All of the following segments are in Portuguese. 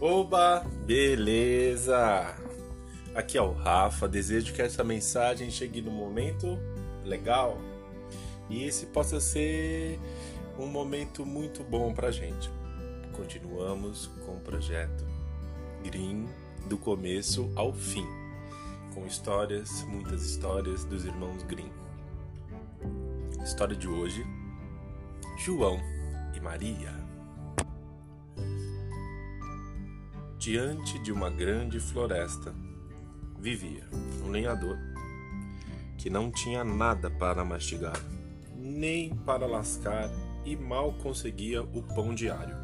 Oba, beleza! Aqui é o Rafa. Desejo que essa mensagem chegue no momento legal e esse possa ser um momento muito bom pra gente. Continuamos com o projeto Green do começo ao fim, com histórias, muitas histórias dos irmãos Green. História de hoje: João e Maria. Diante de uma grande floresta vivia um lenhador que não tinha nada para mastigar, nem para lascar e mal conseguia o pão diário.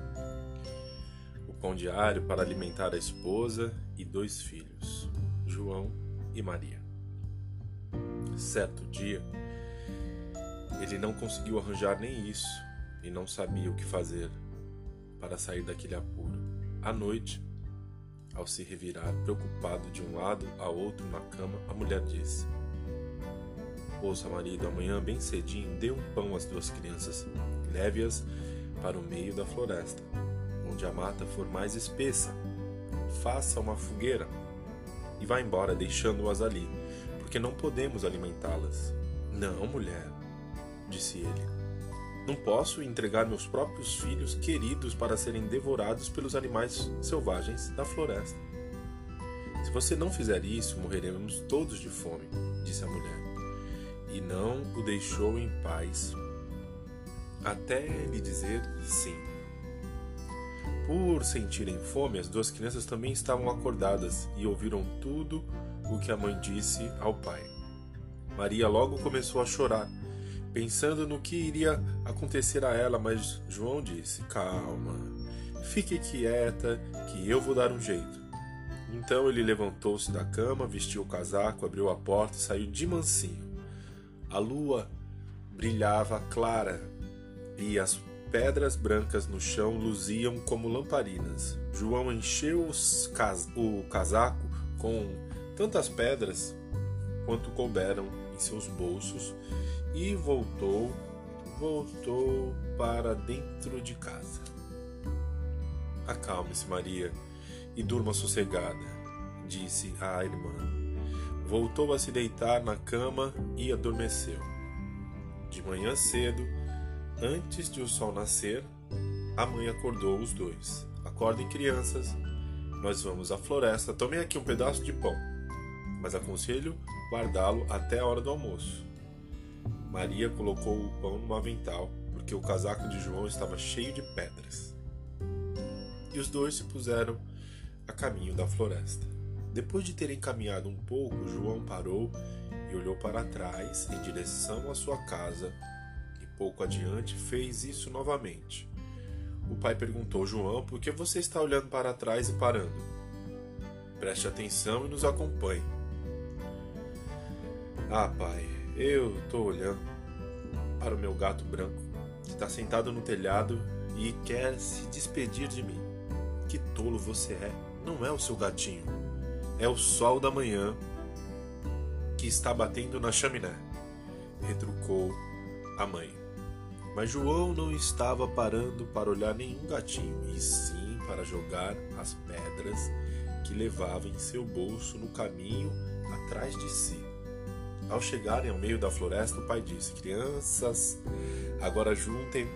O pão diário para alimentar a esposa e dois filhos, João e Maria. Certo dia, ele não conseguiu arranjar nem isso e não sabia o que fazer para sair daquele apuro. À noite, ao se revirar, preocupado de um lado a outro na cama, a mulher disse: Ouça, marido, amanhã bem cedinho dê um pão às duas crianças, leve-as para o meio da floresta, onde a mata for mais espessa. Faça uma fogueira e vá embora, deixando-as ali, porque não podemos alimentá-las. Não, mulher, disse ele. Não posso entregar meus próprios filhos queridos para serem devorados pelos animais selvagens da floresta. Se você não fizer isso, morreremos todos de fome, disse a mulher. E não o deixou em paz até lhe dizer sim. Por sentirem fome, as duas crianças também estavam acordadas e ouviram tudo o que a mãe disse ao pai. Maria logo começou a chorar pensando no que iria acontecer a ela, mas João disse: Calma, fique quieta, que eu vou dar um jeito. Então ele levantou-se da cama, vestiu o casaco, abriu a porta e saiu de mansinho. A lua brilhava clara e as pedras brancas no chão luziam como lamparinas. João encheu cas o casaco com tantas pedras quanto couberam em seus bolsos e voltou, voltou para dentro de casa. Acalme-se, Maria, e durma sossegada, disse a irmã. Voltou a se deitar na cama e adormeceu. De manhã cedo, antes de o sol nascer, a mãe acordou os dois. Acordem, crianças, nós vamos à floresta. Tomem aqui um pedaço de pão, mas aconselho guardá-lo até a hora do almoço. Maria colocou o pão no avental, porque o casaco de João estava cheio de pedras. E os dois se puseram a caminho da floresta. Depois de terem caminhado um pouco, João parou e olhou para trás em direção à sua casa, e pouco adiante fez isso novamente. O pai perguntou: João, por que você está olhando para trás e parando? Preste atenção e nos acompanhe. Ah, pai, eu estou olhando para o meu gato branco, que está sentado no telhado e quer se despedir de mim. Que tolo você é! Não é o seu gatinho, é o sol da manhã que está batendo na chaminé, retrucou a mãe. Mas João não estava parando para olhar nenhum gatinho, e sim para jogar as pedras que levava em seu bolso no caminho atrás de si. Ao chegarem ao meio da floresta, o pai disse: Crianças, agora juntem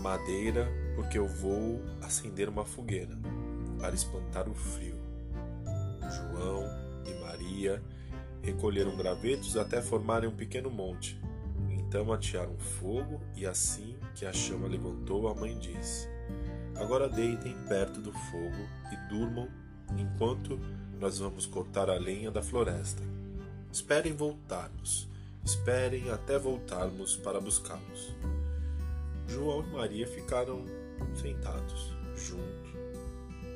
madeira, porque eu vou acender uma fogueira para espantar o frio. João e Maria recolheram gravetos até formarem um pequeno monte. Então atearam fogo, e assim que a chama levantou, a mãe disse: Agora deitem perto do fogo e durmam enquanto nós vamos cortar a lenha da floresta. Esperem voltarmos. Esperem até voltarmos para buscá-los. João e Maria ficaram sentados, junto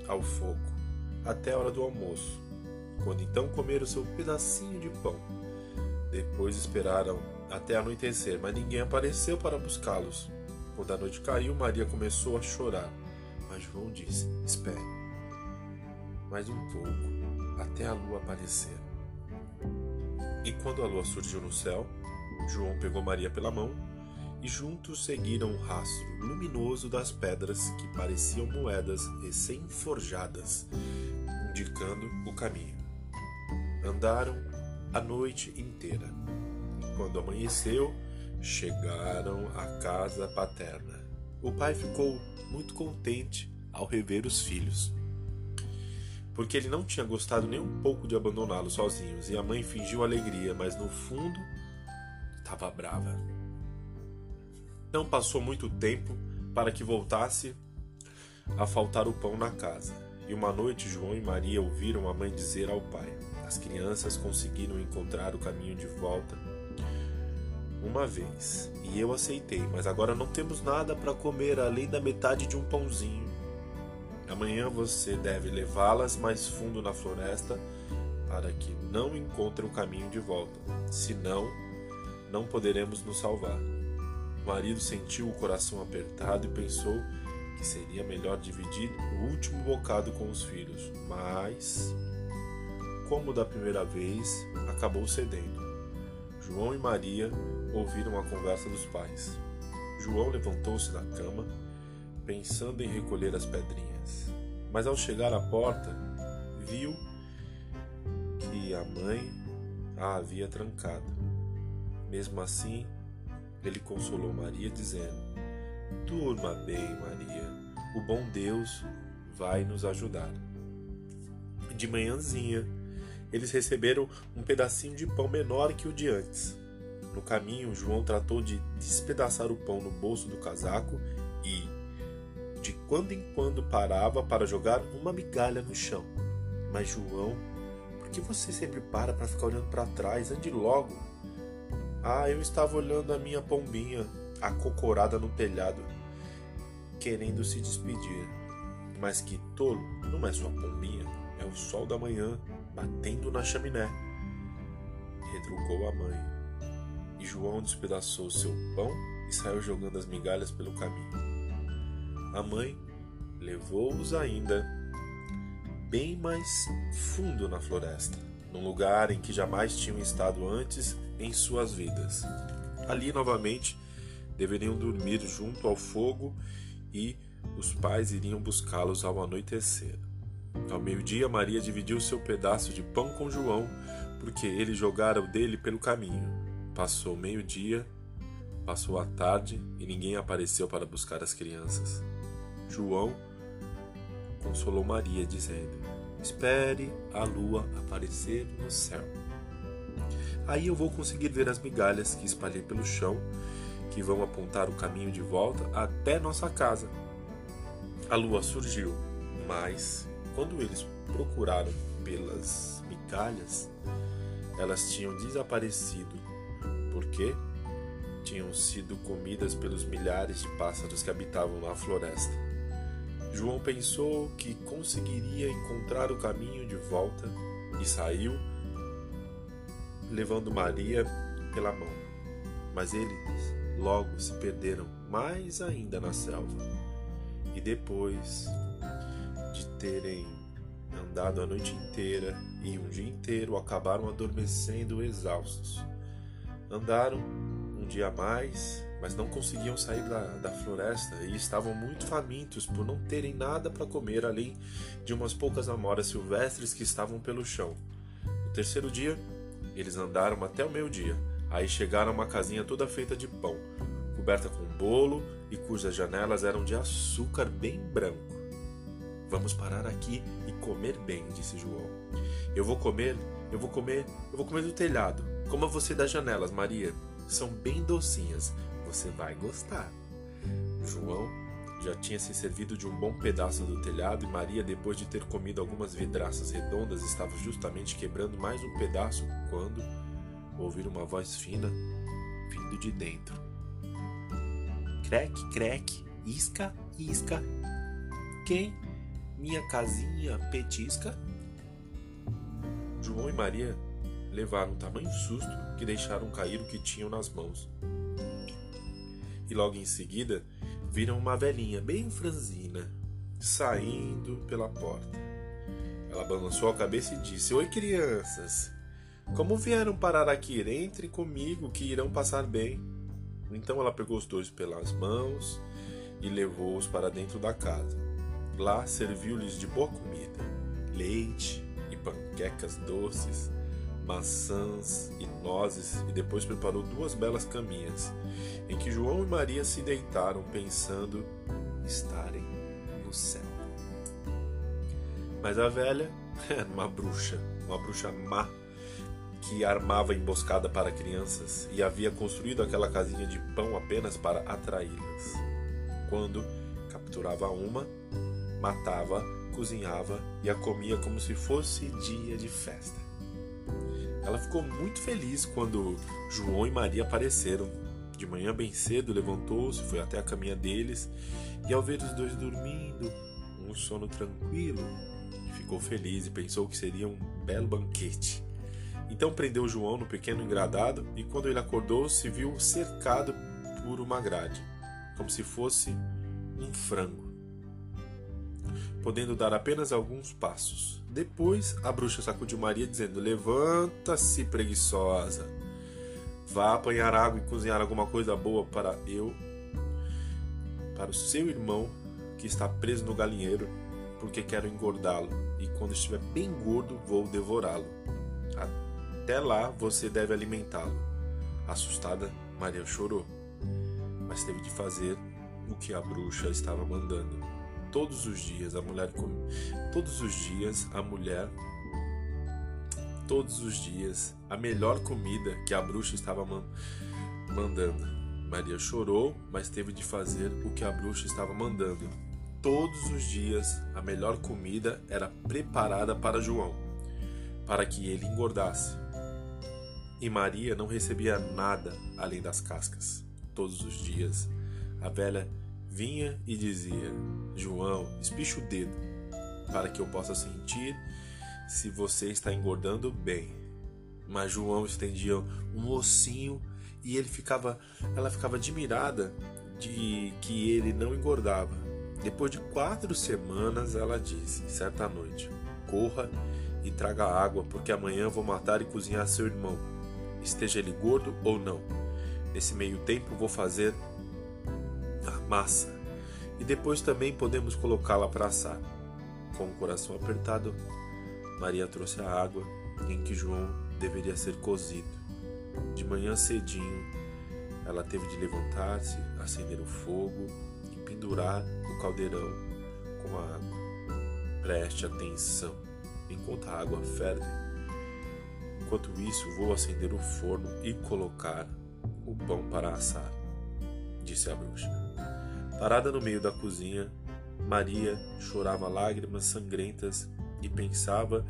ao fogo, até a hora do almoço, quando então comeram seu pedacinho de pão. Depois esperaram até anoitecer, mas ninguém apareceu para buscá-los. Quando a noite caiu, Maria começou a chorar, mas João disse: Espere mais um pouco, até a lua aparecer. E quando a lua surgiu no céu, João pegou Maria pela mão e juntos seguiram o rastro luminoso das pedras que pareciam moedas recém-forjadas, indicando o caminho. Andaram a noite inteira. Quando amanheceu, chegaram à casa paterna. O pai ficou muito contente ao rever os filhos, porque ele não tinha gostado nem um pouco de abandoná-los sozinhos, e a mãe fingiu alegria, mas no fundo estava brava. Não passou muito tempo para que voltasse a faltar o pão na casa. E uma noite João e Maria ouviram a mãe dizer ao pai: As crianças conseguiram encontrar o caminho de volta uma vez, e eu aceitei, mas agora não temos nada para comer além da metade de um pãozinho. Amanhã você deve levá-las mais fundo na floresta para que não encontrem o caminho de volta. Senão, não poderemos nos salvar. O marido sentiu o coração apertado e pensou que seria melhor dividir o último bocado com os filhos, mas, como da primeira vez, acabou cedendo. João e Maria ouviram a conversa dos pais. João levantou-se da cama, pensando em recolher as pedrinhas, mas ao chegar à porta, viu que a mãe a havia trancado. Mesmo assim, ele consolou Maria, dizendo: Durma bem, Maria, o bom Deus vai nos ajudar. De manhãzinha, eles receberam um pedacinho de pão menor que o de antes. No caminho, João tratou de despedaçar o pão no bolso do casaco e, quando em quando, parava para jogar uma migalha no chão. Mas, João, por que você sempre para para ficar olhando para trás? Ande logo! Ah, eu estava olhando a minha pombinha, acocorada no telhado, querendo se despedir. Mas que tolo, não é sua pombinha, é o sol da manhã batendo na chaminé. Retrucou a mãe. E João despedaçou seu pão e saiu jogando as migalhas pelo caminho. A mãe levou-os ainda bem mais fundo na floresta, num lugar em que jamais tinham estado antes em suas vidas. Ali novamente deveriam dormir junto ao fogo e os pais iriam buscá-los ao anoitecer. Ao meio-dia, Maria dividiu seu pedaço de pão com João, porque ele jogara o dele pelo caminho. Passou meio-dia, passou a tarde e ninguém apareceu para buscar as crianças. João consolou Maria, dizendo: Espere a lua aparecer no céu. Aí eu vou conseguir ver as migalhas que espalhei pelo chão, que vão apontar o caminho de volta até nossa casa. A lua surgiu, mas quando eles procuraram pelas migalhas, elas tinham desaparecido. Por quê? Tinham sido comidas pelos milhares de pássaros que habitavam na floresta. João pensou que conseguiria encontrar o caminho de volta e saiu levando Maria pela mão. Mas eles logo se perderam mais ainda na selva. E depois de terem andado a noite inteira e um dia inteiro, acabaram adormecendo exaustos. Andaram um dia mais, mas não conseguiam sair da, da floresta e estavam muito famintos por não terem nada para comer além de umas poucas amoras silvestres que estavam pelo chão. No terceiro dia, eles andaram até o meio-dia. Aí chegaram a uma casinha toda feita de pão, coberta com bolo e cujas janelas eram de açúcar bem branco. Vamos parar aqui e comer bem, disse João. Eu vou comer, eu vou comer, eu vou comer do telhado. Coma você das janelas, Maria. São bem docinhas. Você vai gostar. João já tinha se servido de um bom pedaço do telhado e Maria, depois de ter comido algumas vidraças redondas, estava justamente quebrando mais um pedaço quando ouviram uma voz fina vindo de dentro. Creque, creque, isca, isca. Quem? Minha casinha petisca? João e Maria levaram um tamanho susto que deixaram cair o que tinham nas mãos. E logo em seguida viram uma velhinha bem franzina saindo pela porta. Ela balançou a cabeça e disse: Oi, crianças. Como vieram parar aqui? Entre comigo que irão passar bem. Então ela pegou os dois pelas mãos e levou-os para dentro da casa. Lá serviu-lhes de boa comida, leite e panquecas doces, maçãs e nozes, e depois preparou duas belas caminhas, em que João e Maria se deitaram pensando estarem no céu. Mas a velha era uma bruxa, uma bruxa má, que armava emboscada para crianças e havia construído aquela casinha de pão apenas para atraí-las. Quando capturava uma, matava, cozinhava e a comia como se fosse dia de festa. Ela ficou muito feliz quando João e Maria apareceram. De manhã bem cedo levantou-se, foi até a caminha deles e ao ver os dois dormindo, um sono tranquilo, ficou feliz e pensou que seria um belo banquete. Então prendeu João no pequeno engradado e quando ele acordou se viu cercado por uma grade, como se fosse um frango podendo dar apenas alguns passos. Depois, a bruxa sacudiu Maria, dizendo: Levanta-se, preguiçosa. Vá apanhar água e cozinhar alguma coisa boa para eu, para o seu irmão que está preso no galinheiro, porque quero engordá-lo, e quando estiver bem gordo, vou devorá-lo. Até lá você deve alimentá-lo. Assustada, Maria chorou, mas teve de fazer o que a bruxa estava mandando todos os dias a mulher todos os dias a mulher todos os dias a melhor comida que a bruxa estava man... mandando. Maria chorou, mas teve de fazer o que a bruxa estava mandando. Todos os dias a melhor comida era preparada para João, para que ele engordasse. E Maria não recebia nada além das cascas. Todos os dias a velha vinha e dizia: João, espicha o dedo, para que eu possa sentir se você está engordando bem. Mas João estendia um ossinho e ele ficava, ela ficava admirada de que ele não engordava. Depois de quatro semanas, ela disse, certa noite: Corra e traga água, porque amanhã vou matar e cozinhar seu irmão, esteja ele gordo ou não. Nesse meio tempo, vou fazer massa e depois também podemos colocá-la para assar. Com o coração apertado, Maria trouxe a água em que João deveria ser cozido. De manhã cedinho, ela teve de levantar-se, acender o fogo e pendurar o caldeirão com a água. Preste atenção, enquanto a água ferve. Enquanto isso, vou acender o forno e colocar o pão para assar, disse a bruxa. Parada no meio da cozinha, Maria chorava lágrimas sangrentas e pensava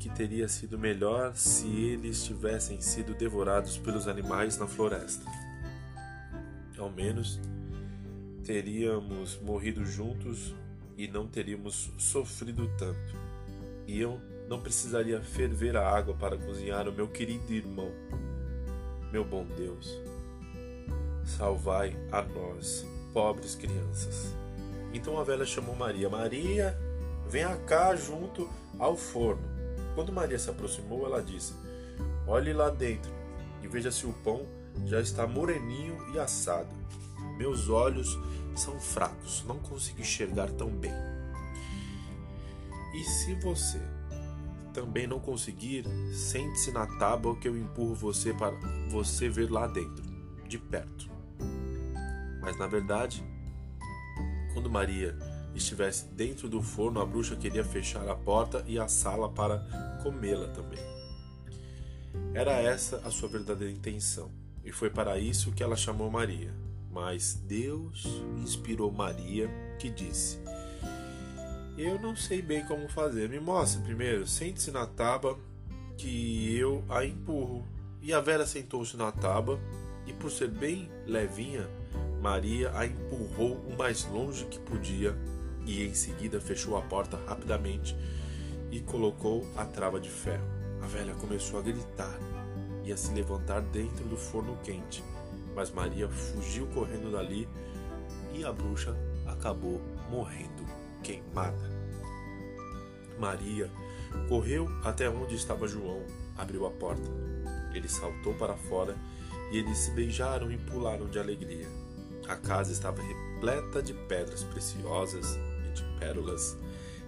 que teria sido melhor se eles tivessem sido devorados pelos animais na floresta. Ao menos teríamos morrido juntos e não teríamos sofrido tanto. E eu não precisaria ferver a água para cozinhar o meu querido irmão. Meu bom Deus, salvai a nós pobres crianças. Então a velha chamou Maria: Maria, venha cá junto ao forno. Quando Maria se aproximou, ela disse: Olhe lá dentro e veja se o pão já está moreninho e assado. Meus olhos são fracos, não consigo enxergar tão bem. E se você também não conseguir, sente-se na tábua que eu empurro você para você ver lá dentro, de perto. Mas na verdade, quando Maria estivesse dentro do forno, a bruxa queria fechar a porta e assá-la para comê-la também. Era essa a sua verdadeira intenção, e foi para isso que ela chamou Maria. Mas Deus inspirou Maria, que disse: Eu não sei bem como fazer. Me mostre primeiro. Sente-se na tábua que eu a empurro. E a Vera sentou-se na tábua e, por ser bem levinha, Maria a empurrou o mais longe que podia e em seguida fechou a porta rapidamente e colocou a trava de ferro. A velha começou a gritar e a se levantar dentro do forno quente, mas Maria fugiu correndo dali e a bruxa acabou morrendo queimada. Maria correu até onde estava João, abriu a porta. Ele saltou para fora e eles se beijaram e pularam de alegria. A casa estava repleta de pedras preciosas e de pérolas,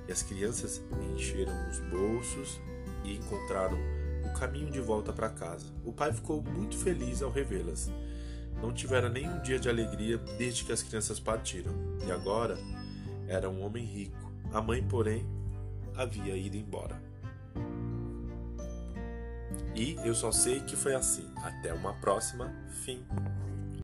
e as crianças encheram os bolsos e encontraram o caminho de volta para casa. O pai ficou muito feliz ao revê-las. Não tivera nem um dia de alegria desde que as crianças partiram, e agora era um homem rico. A mãe, porém, havia ido embora. E eu só sei que foi assim. Até uma próxima. Fim.